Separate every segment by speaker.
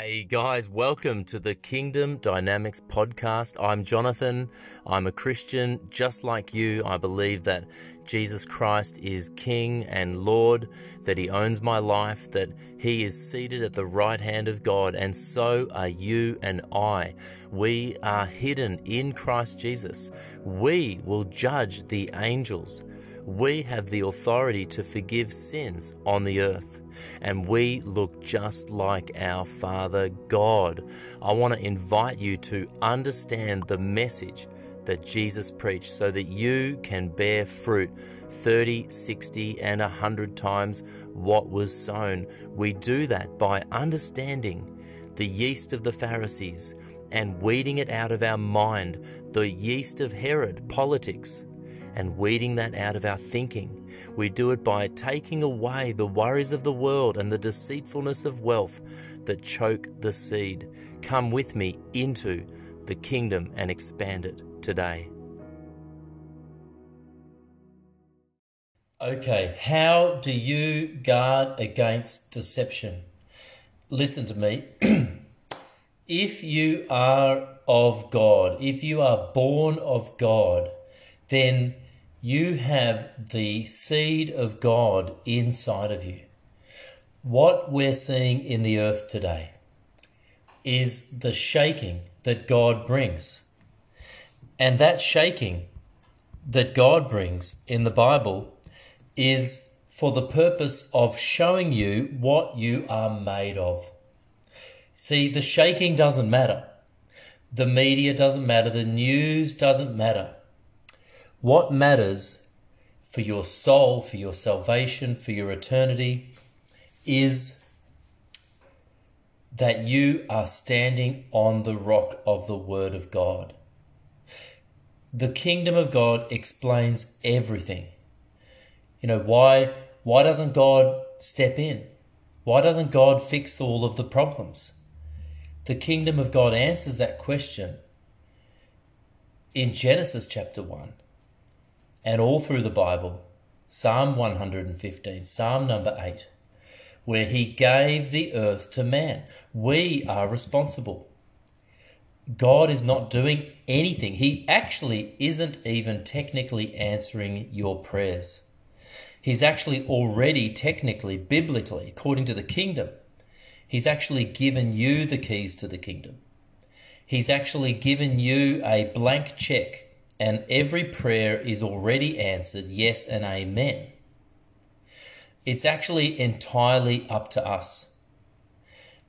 Speaker 1: Hey guys, welcome to the Kingdom Dynamics podcast. I'm Jonathan. I'm a Christian just like you. I believe that Jesus Christ is King and Lord, that He owns my life, that He is seated at the right hand of God, and so are you and I. We are hidden in Christ Jesus. We will judge the angels. We have the authority to forgive sins on the earth and we look just like our Father God. I want to invite you to understand the message that Jesus preached so that you can bear fruit 30, 60, and 100 times what was sown. We do that by understanding the yeast of the Pharisees and weeding it out of our mind, the yeast of Herod, politics, and weeding that out of our thinking we do it by taking away the worries of the world and the deceitfulness of wealth that choke the seed. Come with me into the kingdom and expand it today. Okay, how do you guard against deception? Listen to me. if you are of God, if you are born of God, then you have the seed of God inside of you. What we're seeing in the earth today is the shaking that God brings. And that shaking that God brings in the Bible is for the purpose of showing you what you are made of. See, the shaking doesn't matter. The media doesn't matter. The news doesn't matter. What matters for your soul, for your salvation, for your eternity is that you are standing on the rock of the Word of God. The kingdom of God explains everything. You know, why, why doesn't God step in? Why doesn't God fix all of the problems? The kingdom of God answers that question in Genesis chapter 1 and all through the Bible, Psalm 115, Psalm number 8, where he gave the earth to man. We are responsible. God is not doing anything. He actually isn't even technically answering your prayers. He's actually already technically, biblically, according to the kingdom, he's actually given you the keys to the kingdom. He's actually given you a blank check and every prayer is already answered yes and amen. It's actually entirely up to us.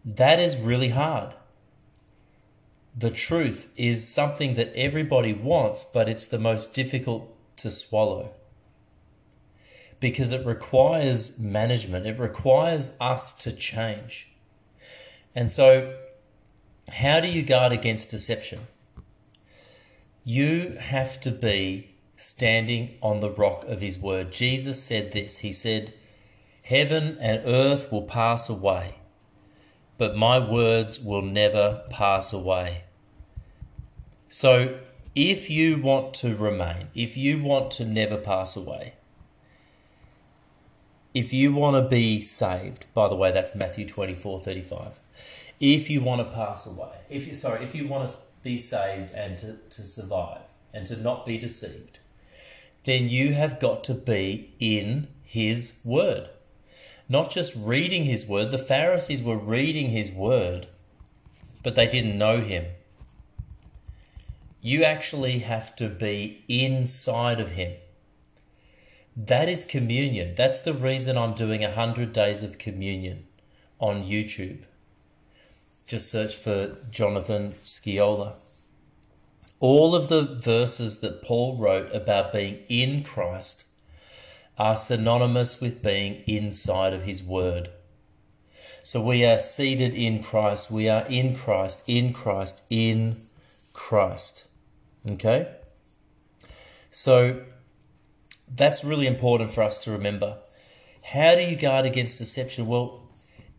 Speaker 1: That is really hard. The truth is something that everybody wants, but it's the most difficult to swallow because it requires management, it requires us to change. And so, how do you guard against deception? You have to be standing on the rock of his word. Jesus said this He said, Heaven and earth will pass away, but my words will never pass away. So, if you want to remain, if you want to never pass away, if you want to be saved, by the way, that's Matthew 24 35. If you want to pass away, if you sorry, if you want to be saved and to, to survive and to not be deceived, then you have got to be in His Word. Not just reading His Word. The Pharisees were reading His Word, but they didn't know Him. You actually have to be inside of Him. That is communion. That's the reason I'm doing 100 days of communion on YouTube just search for Jonathan Sciola. All of the verses that Paul wrote about being in Christ are synonymous with being inside of his word. So we are seated in Christ. We are in Christ, in Christ, in Christ. Okay? So that's really important for us to remember. How do you guard against deception? Well,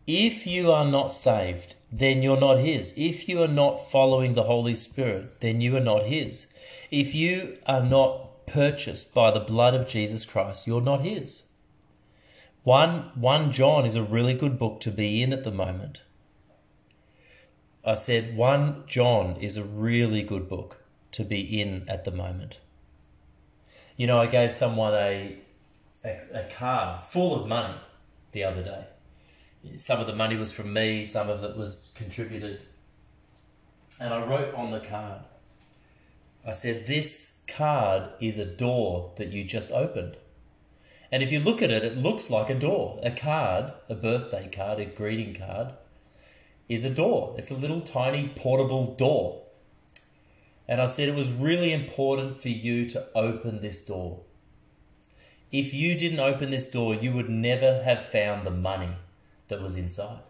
Speaker 1: if you are not saved, then you're not His. If you are not following the Holy Spirit, then you are not His. If you are not purchased by the blood of Jesus Christ, you're not His. 1, 1 John is a really good book to be in at the moment. I said 1 John is a really good book to be in at the moment. You know, I gave someone a, a, a card full of money the other day. Some of the money was from me, some of it was contributed. And I wrote on the card, I said, This card is a door that you just opened. And if you look at it, it looks like a door. A card, a birthday card, a greeting card, is a door. It's a little tiny portable door. And I said it was really important for you to open this door. If you didn't open this door, you would never have found the money that was inside.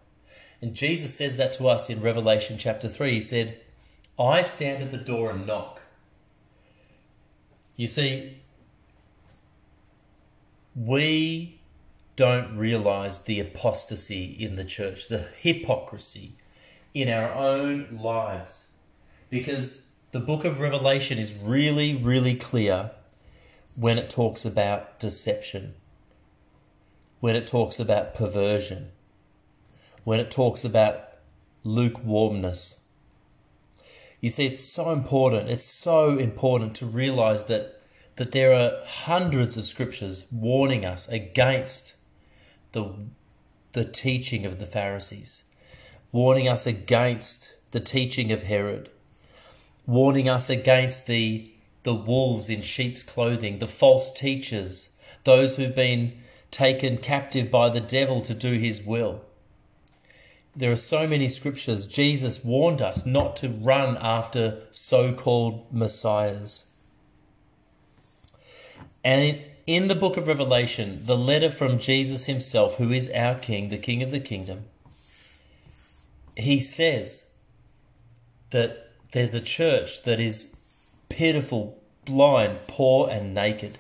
Speaker 1: And Jesus says that to us in Revelation chapter 3. He said, I stand at the door and knock. You see, we don't realize the apostasy in the church, the hypocrisy in our own lives. Because the book of Revelation is really, really clear when it talks about deception, when it talks about perversion, when it talks about lukewarmness. You see, it's so important. It's so important to realize that that there are hundreds of scriptures warning us against the, the teaching of the Pharisees, warning us against the teaching of Herod, warning us against the, the wolves in sheep's clothing, the false teachers, those who've been taken captive by the devil to do his will. There are so many scriptures. Jesus warned us not to run after so called messiahs. And in the book of Revelation, the letter from Jesus himself, who is our King, the King of the kingdom, he says that there's a church that is pitiful, blind, poor, and naked.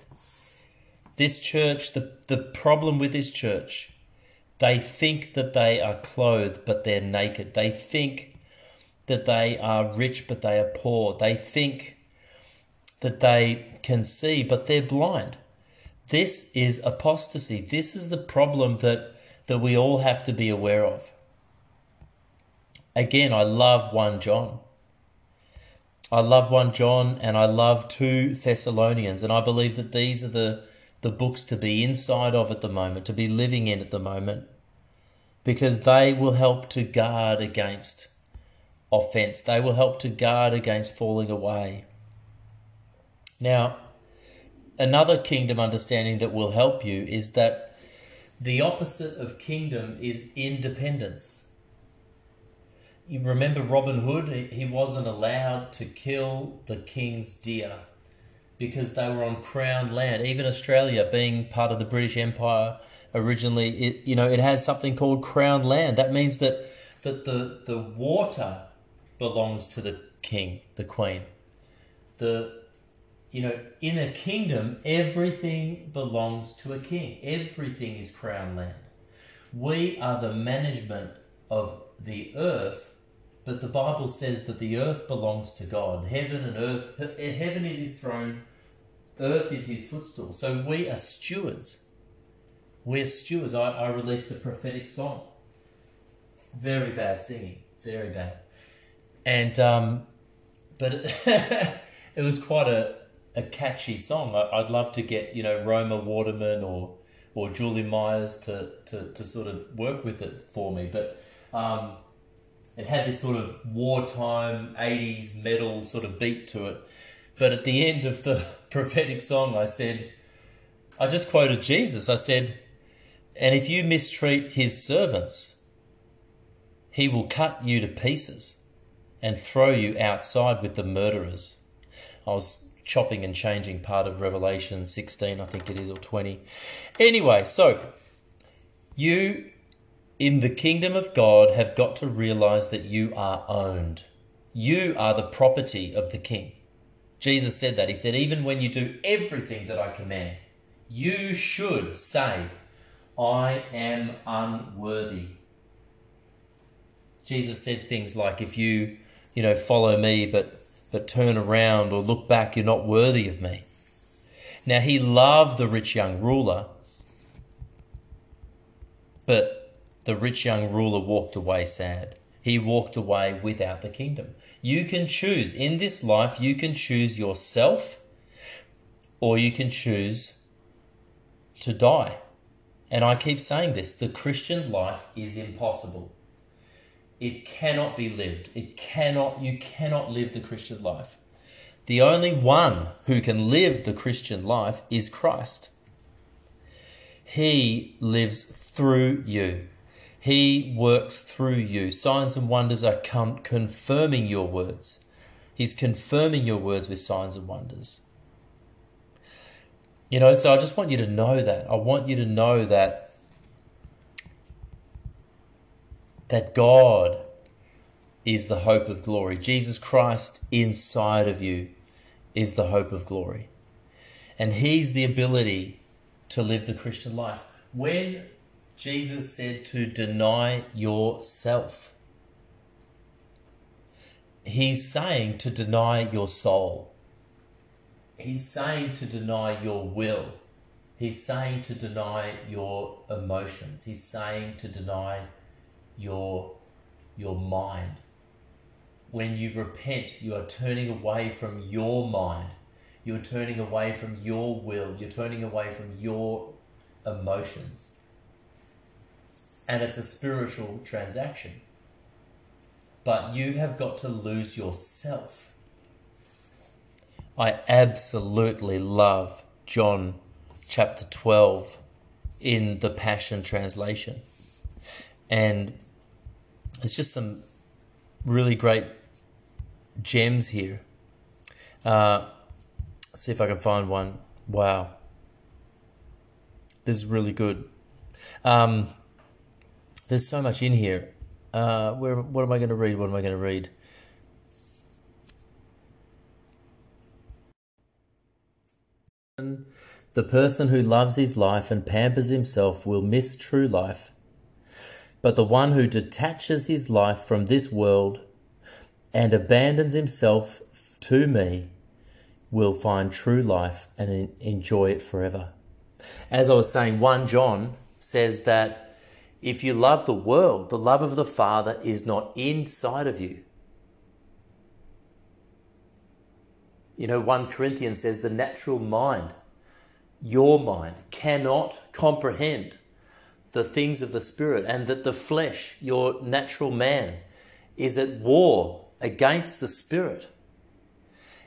Speaker 1: This church, the, the problem with this church, they think that they are clothed, but they're naked. They think that they are rich, but they are poor. They think that they can see, but they're blind. This is apostasy. This is the problem that, that we all have to be aware of. Again, I love 1 John. I love 1 John and I love 2 Thessalonians, and I believe that these are the, the books to be inside of at the moment, to be living in at the moment, because they will help to guard against offense. They will help to guard against falling away. Now, another kingdom understanding that will help you is that the opposite of kingdom is independence. You remember Robin Hood? He wasn't allowed to kill the king's deer because they were on crown land. Even Australia, being part of the British Empire originally, it you know it has something called crown land. That means that that the the water belongs to the king, the queen. The you know, in a kingdom, everything belongs to a king. Everything is crown land. We are the management of the earth, but the Bible says that the earth belongs to God. Heaven and earth, heaven is his throne, earth is his footstool. So we are stewards. We're stewards. I, I released a prophetic song. Very bad singing, very bad. And, um, but it, was quite a, a catchy song. I, would love to get you know Roma Waterman or or Julie Myers to, to, to sort of work with it for me, but um, it had this sort of wartime '80s metal sort of beat to it. But at the end of the prophetic song, I said, I just quoted Jesus. I said, "And if you mistreat His servants, He will cut you to pieces." And throw you outside with the murderers. I was chopping and changing part of Revelation 16, I think it is, or 20. Anyway, so you in the kingdom of God have got to realize that you are owned. You are the property of the king. Jesus said that. He said, even when you do everything that I command, you should say, I am unworthy. Jesus said things like, if you, you know, follow me, but but turn around or look back, you're not worthy of me. Now, he loved the rich young ruler, but the rich young ruler walked away sad. He walked away without the kingdom. You can choose. In this life, you can choose yourself or you can choose to die. And I keep saying this the Christian life is impossible. It cannot be lived. It cannot, you cannot live the Christian life. The only one who can live the Christian life is Christ. He lives through you. He works through you. Signs and wonders are con- confirming your words. He's confirming your words with signs and wonders. You know, so I just want you to know that. I want you to know that that God is the hope of glory. Jesus Christ inside of you is the hope of glory. And he's the ability to live the Christian life. When Jesus said to deny yourself, he's saying to deny your soul. He's saying to deny your will. He's saying to deny your emotions. He's saying to deny your, your mind. When you repent, you are turning away from your mind. You're turning away from your will. You're turning away from your emotions. And it's a spiritual transaction. But you have got to lose yourself. I absolutely love John chapter 12 in the Passion Translation. And it's just some really great gems here. Uh, see if I can find one. Wow. This is really good. Um, there's so much in here. Uh, where, what am I going to read? What am I going to read? The person who loves his life and pampers himself will miss true life. But the one who detaches his life from this world and abandons himself to me will find true life and enjoy it forever. As I was saying, 1 John says that if you love the world, the love of the Father is not inside of you. You know, 1 Corinthians says the natural mind, your mind, cannot comprehend the things of the Spirit, and that the flesh, your natural man, is at war against the Spirit.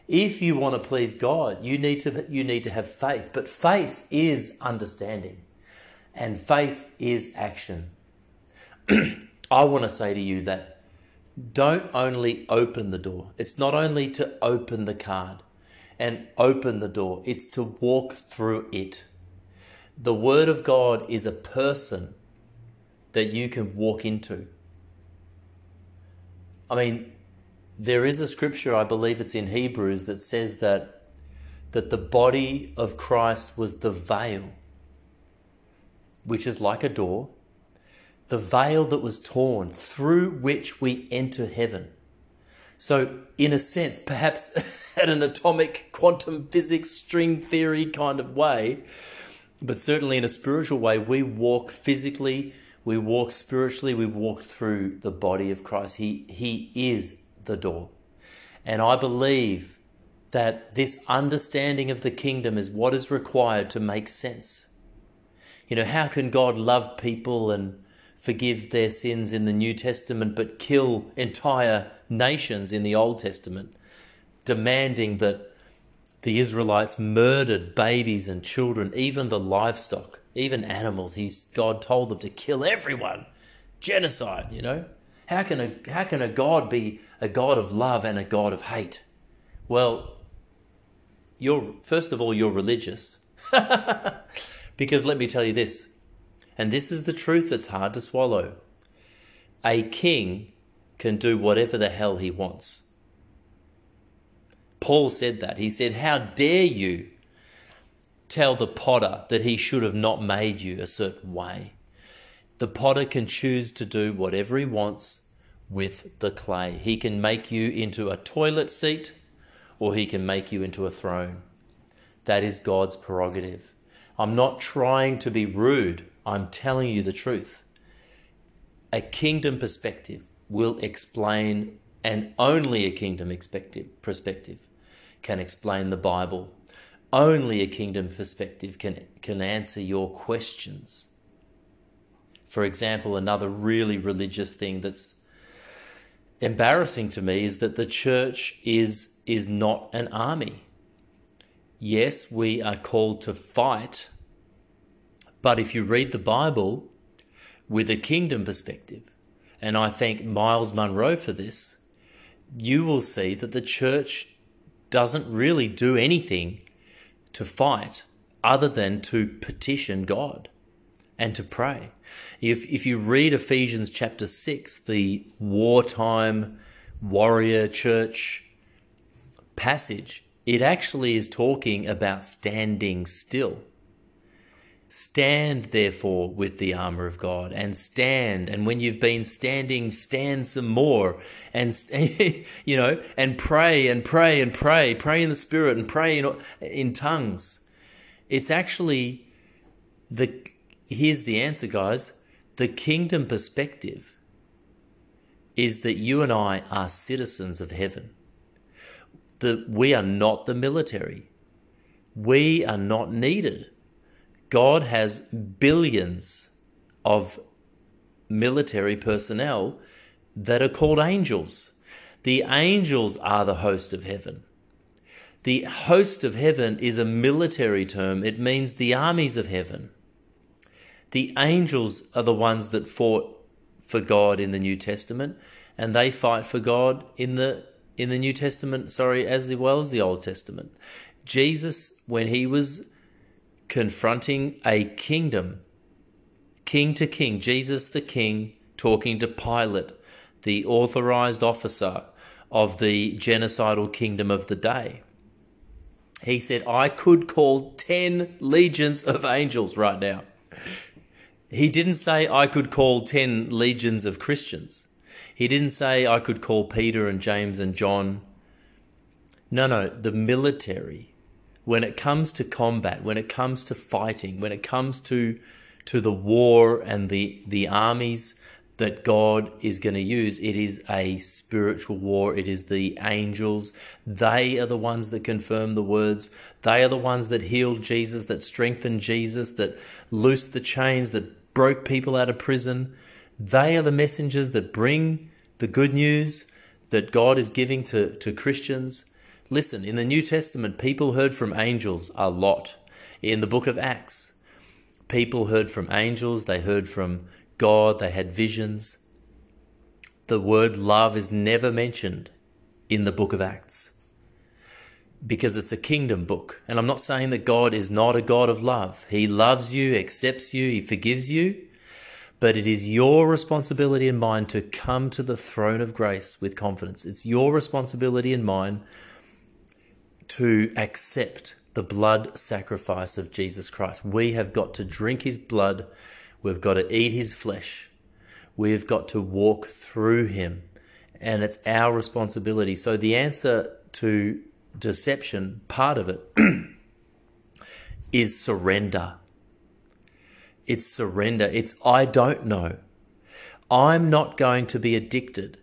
Speaker 1: If you want to please God, you need to, you need to have faith. But faith is understanding, and faith is action. I want to say to you that don't only open the door. It's not only to open the card and open the door, it's to walk through it. The Word of God is a person that you can walk into. I mean, there is a scripture, I believe it's in Hebrews, that says that, that the body of Christ was the veil, which is like a door, the veil that was torn through which we enter heaven. So, in a sense, perhaps at an atomic quantum physics string theory kind of way, but certainly in a spiritual way, we walk physically, we walk spiritually, we walk through the body of Christ. He, he is the door. And I believe that this understanding of the kingdom is what is required to make sense. You know, how can God love people and forgive their sins in the New Testament but kill entire nations in the Old Testament, demanding that the Israelites murdered babies and children, even the livestock, even animals. He's, God told them to kill everyone. Genocide, you know? How can a how can a God be a God of love and a God of hate? Well, you're first of all you're religious. because let me tell you this, and this is the truth that's hard to swallow. A king can do whatever the hell he wants. Paul said that. He said, How dare you tell the potter that he should have not made you a certain way? The potter can choose to do whatever he wants with the clay. He can make you into a toilet seat or he can make you into a throne. That is God's prerogative. I'm not trying to be rude, I'm telling you the truth. A kingdom perspective, will explain, and only a kingdom perspective can explain the Bible. Only a kingdom perspective can, can answer your questions. For example, another really religious thing that's embarrassing to me is that the church is, is not an army. Yes, we are called to fight, but if you read the Bible with a kingdom perspective, and I thank Myles Munroe for this, you will see that the church doesn't really do anything to fight other than to petition God and to pray. If, if you read Ephesians chapter 6, the wartime warrior church passage, it actually is talking about standing still. Stand therefore with the armor of God and stand. And when you've been standing, stand some more and, you know, and pray and pray and pray, pray in the spirit and pray in, in tongues. It's actually the, here's the answer, guys. The kingdom perspective is that you and I are citizens of heaven. That we are not the military. We are not needed God has billions of military personnel that are called angels. The angels are the host of heaven. The host of heaven is a military term, it means the armies of heaven. The angels are the ones that fought for God in the New Testament, and they fight for God in the in the New Testament, sorry, as well as the Old Testament. Jesus, when he was confronting a kingdom, king to king, Jesus the king talking to Pilate, the authorized officer of the genocidal kingdom of the day. He said, I could call 10 legions of angels right now. He didn't say I could call 10 legions of Christians. He didn't say I could call Peter and James and John. No, no, the military when it comes to combat, when it comes to fighting, when it comes to to the war and the the armies that God is going to use, it is a spiritual war. It is the angels. They are the ones that confirm the words. They are the ones that healed Jesus, that strengthened Jesus, that loosed the chains, that broke people out of prison. They are the messengers that bring the good news that God is giving to, to Christians. Listen, in the New Testament, people heard from angels a lot. In the book of Acts, people heard from angels, they heard from God, they had visions. The word love is never mentioned in the book of Acts because it's a kingdom book. And I'm not saying that God is not a God of love. He loves you, accepts you, He forgives you. But it is your responsibility and mine to come to the throne of grace with confidence. It's your responsibility and mine to accept the blood sacrifice of Jesus Christ. We have got to drink his blood, we've got to eat his flesh, we've got to walk through him, and it's our responsibility. So, the answer to deception, part of it, is surrender. It's surrender. It's I don't know. I'm not going to be addicted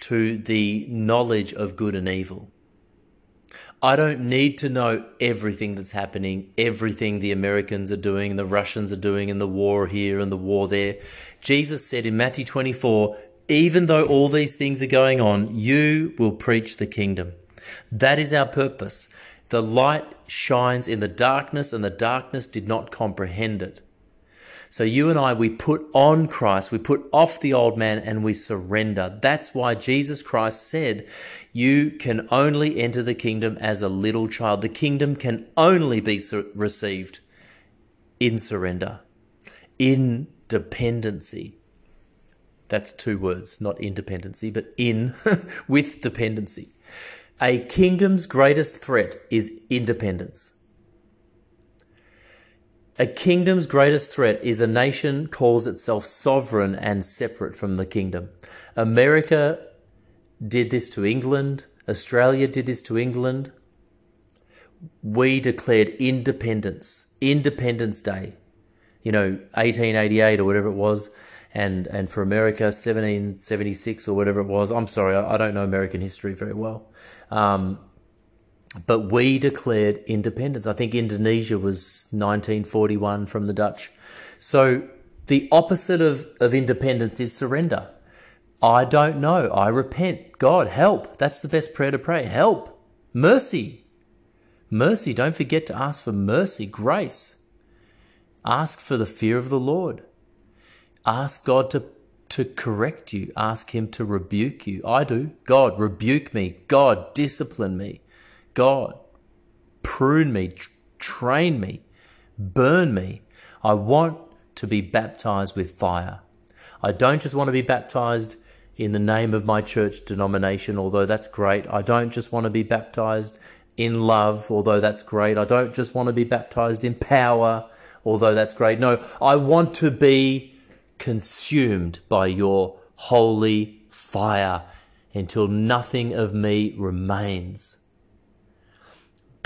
Speaker 1: to the knowledge of good and evil. I don't need to know everything that's happening, everything the Americans are doing, the Russians are doing, and the war here and the war there. Jesus said in Matthew 24, even though all these things are going on, you will preach the kingdom. That is our purpose. The light shines in the darkness, and the darkness did not comprehend it. So you and I, we put on Christ, we put off the old man, and we surrender. That's why Jesus Christ said, You can only enter the kingdom as a little child. The kingdom can only be received in surrender, in dependency. That's two words, not independency, but in with dependency. A kingdom's greatest threat is independence. A kingdom's greatest threat is a nation calls itself sovereign and separate from the kingdom. America did this to England. Australia did this to England. We declared independence, Independence Day, you know, 1888 or whatever it was. and and for America, 1776 or whatever it was. I'm sorry, I, I don't know American history very well. Um, but we declared independence. I think Indonesia was 1941 from the Dutch. So the opposite of, of independence is surrender. I don't know. I repent. God, help. That's the best prayer to pray. Help. Mercy. Mercy. Don't forget to ask for mercy, grace. Ask for the fear of the Lord. Ask God to, to correct you. Ask Him to rebuke you. I do. God, rebuke me. God, discipline me. God, prune me, train me, burn me. I want to be baptized with fire. I don't just want to be baptized in the name of my church denomination, although that's great. I don't just want to be baptized in love, although that's great. I don't just want to be baptized in power, although that's great. No, I want to be consumed by your holy fire until nothing of me remains.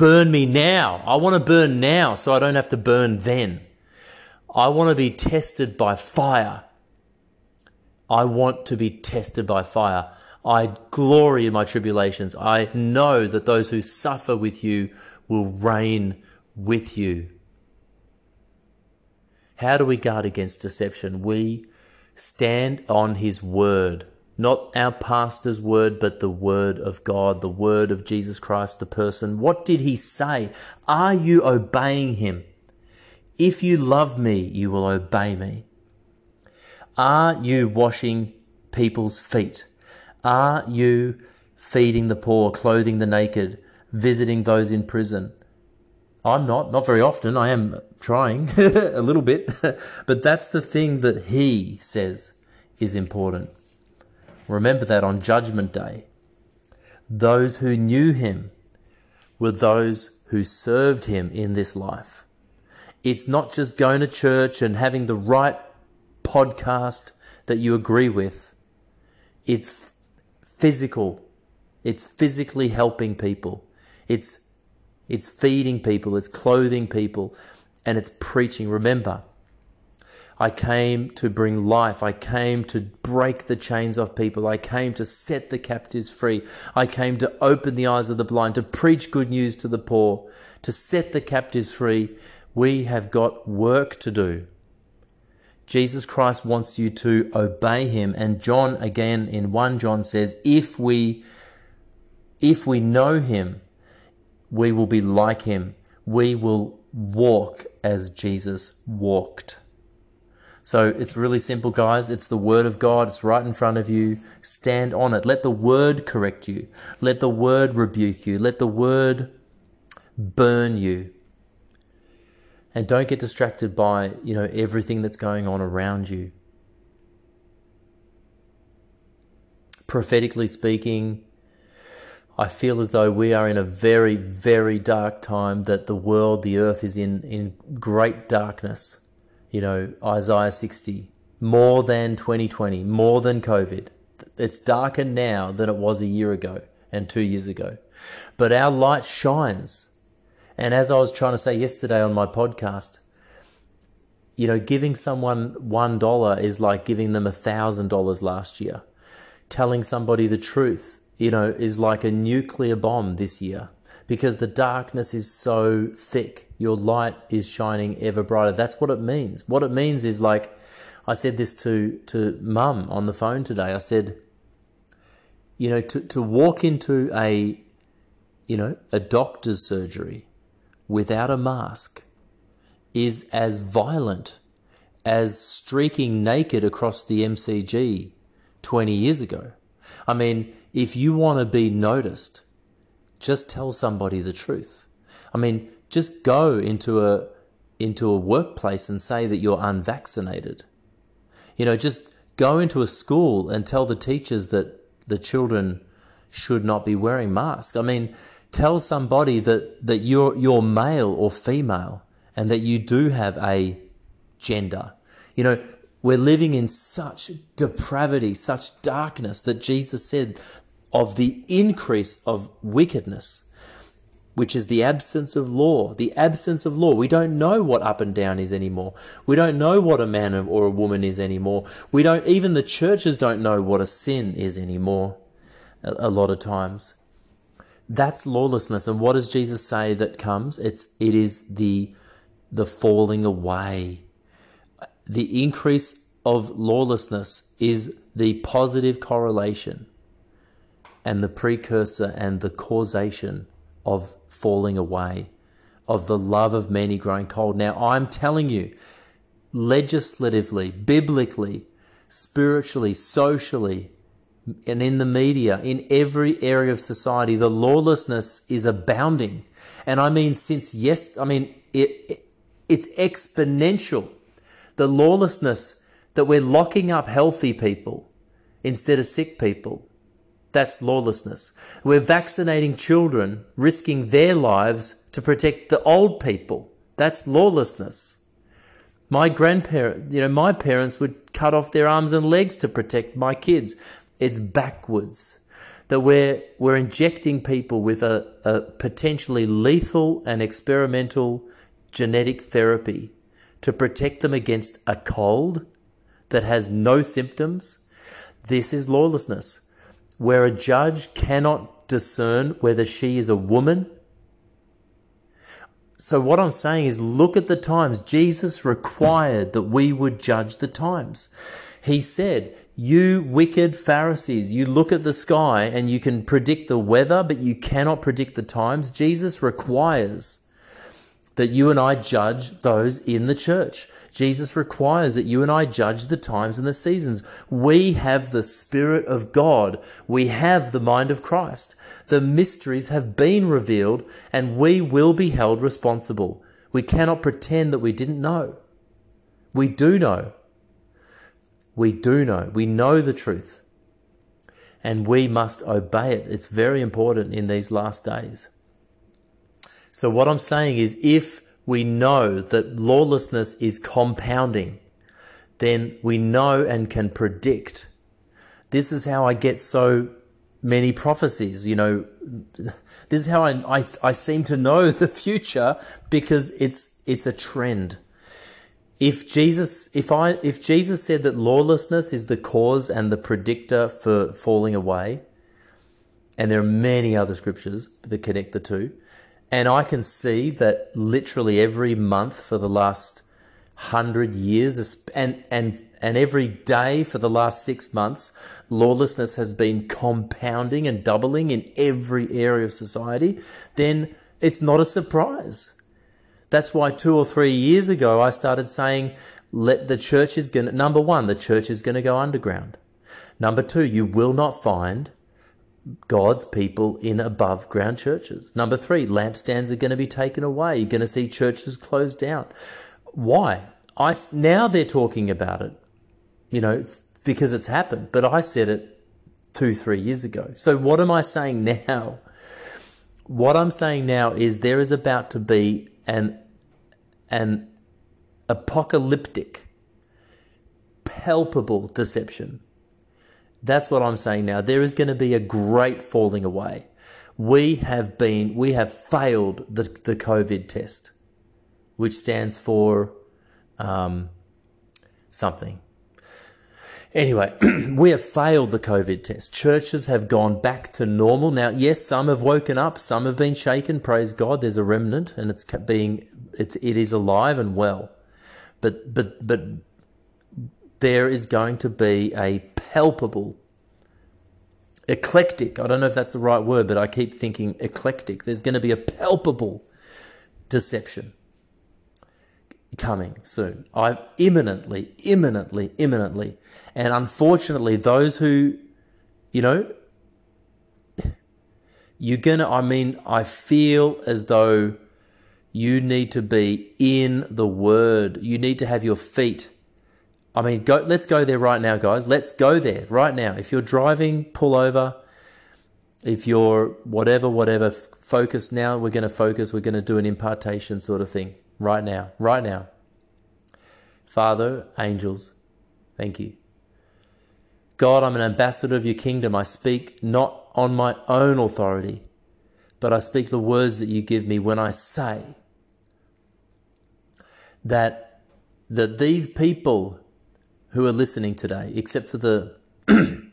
Speaker 1: Burn me now. I want to burn now so I don't have to burn then. I want to be tested by fire. I want to be tested by fire. I glory in my tribulations. I know that those who suffer with you will reign with you. How do we guard against deception? We stand on his word. Not our pastor's word, but the word of God, the word of Jesus Christ, the person. What did he say? Are you obeying him? If you love me, you will obey me. Are you washing people's feet? Are you feeding the poor, clothing the naked, visiting those in prison? I'm not, not very often. I am trying a little bit, but that's the thing that he says is important. Remember that on Judgment Day, those who knew him were those who served him in this life. It's not just going to church and having the right podcast that you agree with. It's physical. It's physically helping people. It's it's feeding people, it's clothing people, and it's preaching. Remember, I came to bring life. I came to break the chains of people. I came to set the captives free. I came to open the eyes of the blind, to preach good news to the poor, to set the captives free. We have got work to do. Jesus Christ wants you to obey him. And John again in 1 John says, if we if we know him, we will be like him. We will walk as Jesus walked. So it's really simple, guys. It's the Word of God. It's right in front of you. Stand on it. Let the Word correct you. Let the Word rebuke you. Let the Word burn you. And don't get distracted by, you know, everything that's going on around you. Prophetically speaking, I feel as though we are in a very, very dark time that the world, the earth is in, in great darkness you know, Isaiah 60, more than 2020, more than COVID. It's darker now than it was a year ago and two years ago. But our light shines. And as I was trying to say yesterday on my podcast, you know, giving someone $1 is like giving them $1,000 last year. Telling somebody the truth, you know, is like a nuclear bomb this year because the darkness is so thick. Your light is shining ever brighter. That's what it means. What it means is like, I said this to, to mum on the phone today. I said, you know, to, to walk into a, you know, a doctor's surgery without a mask is as violent as streaking naked across the MCG 20 years ago. I mean, if you want to be noticed, just tell somebody the truth. I mean, just go into a into a workplace and say that you're unvaccinated. You know, just go into a school and tell the teachers that the children should not be wearing masks. I mean, tell somebody that, that you're you're male or female and that you do have a gender. You know, we're living in such depravity, such darkness that Jesus said of the increase of wickedness. which is the absence of law. The absence of law. We don't know what up and down is anymore. We don't know what a man or a woman is anymore. We don't, even the churches don't know what a sin is anymore a, a lot of times. That's lawlessness. And what does Jesus say that comes? It's, it is the, the falling away. The increase of lawlessness is the positive correlation and the precursor and the causation of falling away, of the love of many growing cold. Now, I'm telling you, legislatively, biblically, spiritually, socially, and in the media, in every area of society, the lawlessness is abounding. And I mean, since yes, I mean, it, it, it's exponential. The lawlessness that we're locking up healthy people instead of sick people. That's lawlessness. We're vaccinating children, risking their lives to protect the old people. That's lawlessness. My grandparents, you know, my parents would cut off their arms and legs to protect my kids. It's backwards. That we're, we're injecting people with a, a potentially lethal and experimental genetic therapy to protect them against a cold that has no symptoms. This is lawlessness where a judge cannot discern whether she is a woman. So, what I'm saying is, look at the times. Jesus required that we would judge the times. He said, You wicked Pharisees, you look at the sky and you can predict the weather, but you cannot predict the times. Jesus requires that you and I judge those in the church. Jesus requires that you and I judge the times and the seasons. We have the Spirit of God. We have the mind of Christ. The mysteries have been revealed and we will be held responsible. We cannot pretend that we didn't know. We do know. We do know. We know the truth. And we must obey it. It's very important in these last days. So, what I'm saying is if we know that lawlessness is compounding, then we know and can predict. This is how I get so many prophecies. You know, this is how I, I, I seem to know the future because it's, it's a trend. If Jesus, if I, if Jesus said that lawlessness is the cause and the predictor for falling away, and there are many other scriptures that connect the two, and I can see that literally every month for the last hundred years, and, and, and every day for the last six months, lawlessness has been compounding and doubling in every area of society, then it's not a surprise. That's why two or three years ago I started saying, let the church is going to, number one, the church is going to go underground. Number two, you will not find God's people in above ground churches. Number three, lampstands are going to be taken away. You're going to see churches closed down. Why? I, now they're talking about it, you know, because it's happened. But I said it two, three years ago. So what am I saying now? What I'm saying now is there is about to be an, an apocalyptic, palpable deception that's what I'm saying now. There is going to be a great falling away. We have been, we have failed the, the COVID test, which stands for um, something. Anyway, we have failed the COVID test. Churches have gone back to normal. Now, yes, some have woken up, some have been shaken. Praise God, there's a remnant, and it's being it's it is alive and well. But but but there is going to be a palpable, eclectic, I don't know if that's the right word, but I keep thinking eclectic. There's going to be a palpable deception coming soon. I imminently, imminently, imminently. And unfortunately, those who, you know, you're gonna, I mean, I feel as though you need to be in the word. You need to have your feet I mean, go, let's go there right now, guys. Let's go there right now. If you're driving, pull over. If you're whatever, whatever, focus now. We're going to focus. We're going to do an impartation sort of thing right now, right now. Father, angels, thank you. God, I'm an ambassador of your kingdom. I speak not on my own authority, but I speak the words that you give me when I say that that these people who are listening today, except for the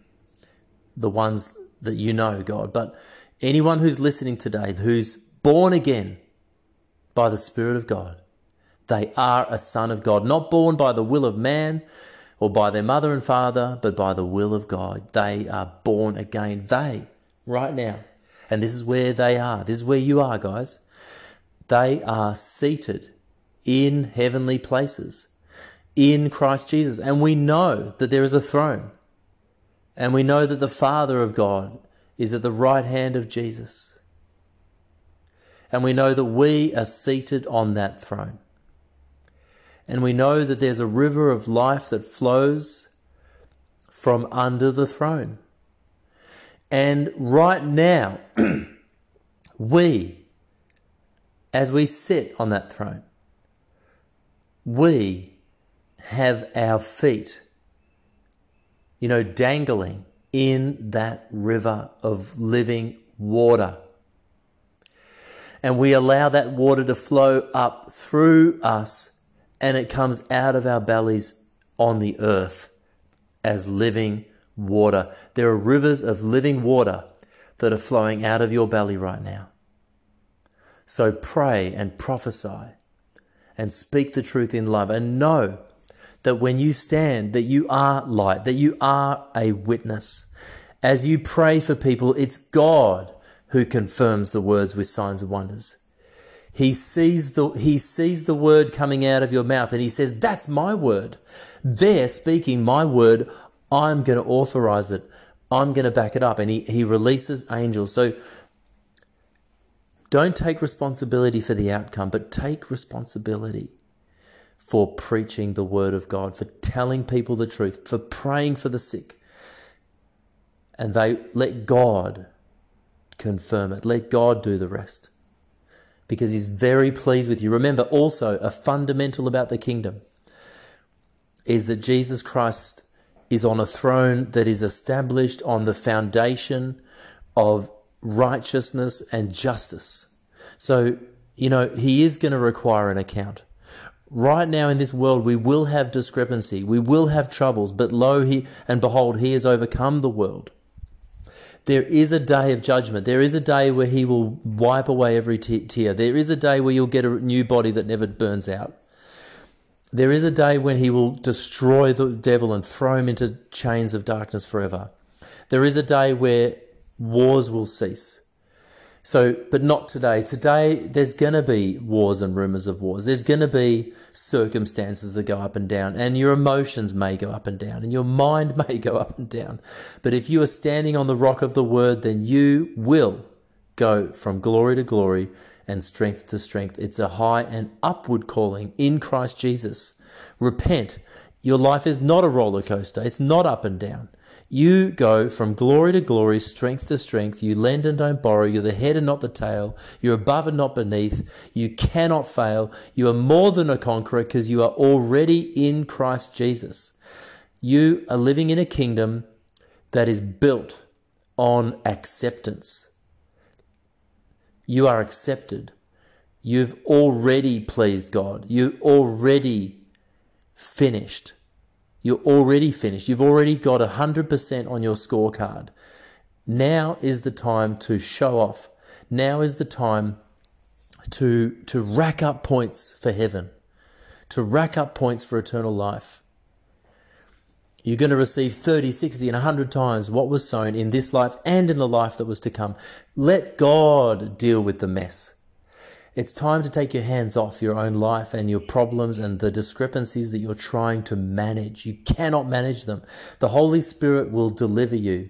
Speaker 1: the ones that you know, God, but anyone who's listening today who's born again by the Spirit of God, they are a son of God, not born by the will of man or by their mother and father, but by the will of God. They are born again. They, right now, and this is where they are, this is where you are, guys. They are seated in heavenly places in Christ Jesus. And we know that there is a throne. And we know that the Father of God is at the right hand of Jesus. And we know that we are seated on that throne. And we know that there's a river of life that flows from under the throne. And right now, we, as we sit on that throne, we have our feet, you know, dangling in that river of living water. And we allow that water to flow up through us and it comes out of our bellies on the earth as living water. There are rivers of living water that are flowing out of your belly right now. So pray and prophesy and speak the truth in love and know that when you stand, that you are light, that you are a witness. As you pray for people, it's God who confirms the words with signs and wonders. He sees the, he sees the word coming out of your mouth and he says, that's my word. They're speaking my word. I'm going to authorize it. I'm going to back it up. And he, he releases angels. So don't take responsibility for the outcome, but take responsibility for preaching the word of God, for telling people the truth, for praying for the sick. And they let God confirm it. Let God do the rest. Because he's very pleased with you. Remember also a fundamental about the kingdom is that Jesus Christ is on a throne that is established on the foundation of righteousness and justice. So, you know, he is going to require an account. Right now in this world, we will have discrepancy, we will have troubles, but lo, he and behold, he has overcome the world. There is a day of judgment. There is a day where he will wipe away every tear. There is a day where you'll get a new body that never burns out. There is a day when he will destroy the devil and throw him into chains of darkness forever. There is a day where wars will cease. So, but not today. Today, there's going to be wars and rumors of wars. There's going to be circumstances that go up and down, and your emotions may go up and down, and your mind may go up and down. But if you are standing on the rock of the word, then you will go from glory to glory and strength to strength. It's a high and upward calling in Christ Jesus. Repent. Your life is not a roller coaster. It's not up and down. You go from glory to glory, strength to strength. You lend and don't borrow. You're the head and not the tail. You're above and not beneath. You cannot fail. You are more than a conqueror because you are already in Christ Jesus. You are living in a kingdom that is built on acceptance. You are accepted. You've already pleased God. You already finished you're already finished. You've already got 100% on your scorecard. Now is the time to show off. Now is the time to, to rack up points for heaven, to rack up points for eternal life. You're going to receive 30, 60, and 100 times what was sown in this life and in the life that was to come. Let God deal with the mess. It's time to take your hands off your own life and your problems and the discrepancies that you're trying to manage. You cannot manage them. The Holy Spirit will deliver you.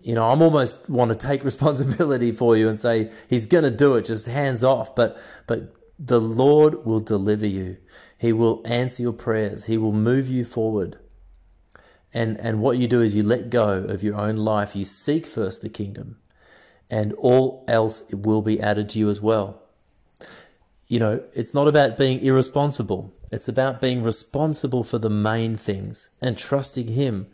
Speaker 1: You know, I'm almost want to take responsibility for you and say he's going to do it, just hands off, but but the Lord will deliver you. He will answer your prayers. He will move you forward. And and what you do is you let go of your own life. You seek first the kingdom and all else will be added to you as well. You know, it's not about being irresponsible. It's about being responsible for the main things and trusting Him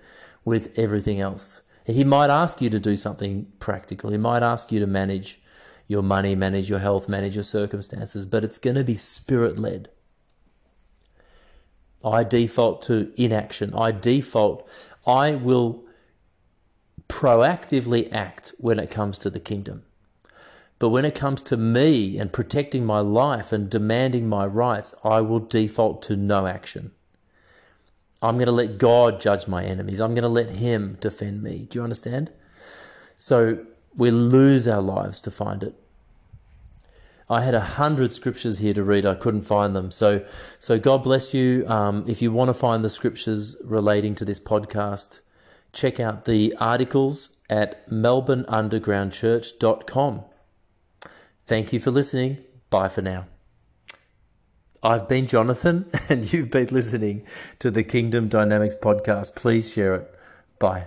Speaker 1: with everything else. He might ask you to do something practical. He might ask you to manage your money, manage your health, manage your circumstances, but it's going to be spirit led. I default to inaction. I default, I will proactively act when it comes to the kingdom. But when it comes to me and protecting my life and demanding my rights, I will default to no action. I'm going to let God judge my enemies. I'm going to let Him defend me. Do you understand? So we lose our lives to find it. I had a hundred scriptures here to read. I couldn't find them. So, so God bless you. Um, if you want to find the scriptures relating to this podcast, check out the articles at melbourneundergroundchurch.com. Thank you for listening. Bye for now. I've been Jonathan, and you've been listening to the Kingdom Dynamics podcast. Please share it. Bye.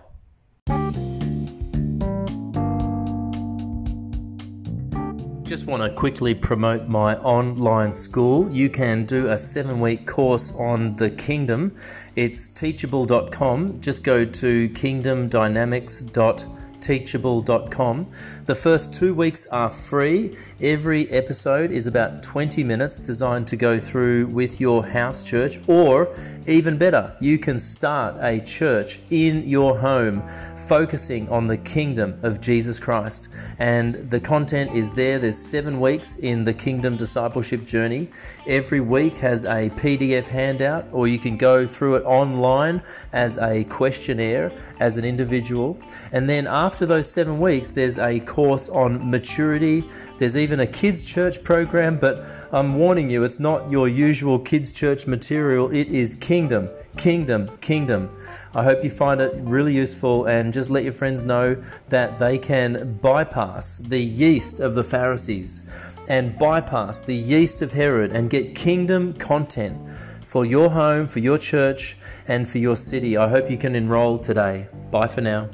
Speaker 1: Just want to quickly promote my online school. You can do a seven week course on the kingdom. It's teachable.com. Just go to kingdomdynamics.com teachable.com. The first two weeks are free. Every episode is about 20 minutes designed to go through with your house church, or even better, you can start a church in your home focusing on the kingdom of Jesus Christ. And the content is there. There's seven weeks in the kingdom discipleship journey. Every week has a PDF handout, or you can go through it online as a questionnaire as an individual. And then after those seven weeks, there's a course on maturity. There's even a kids' church program, but I'm warning you, it's not your usual kids' church material. It is kingdom, kingdom, kingdom. I hope you find it really useful and just let your friends know that they can bypass the yeast of the Pharisees and bypass the yeast of Herod and get kingdom content for your home, for your church, and for your city. I hope you can enroll today. Bye for now.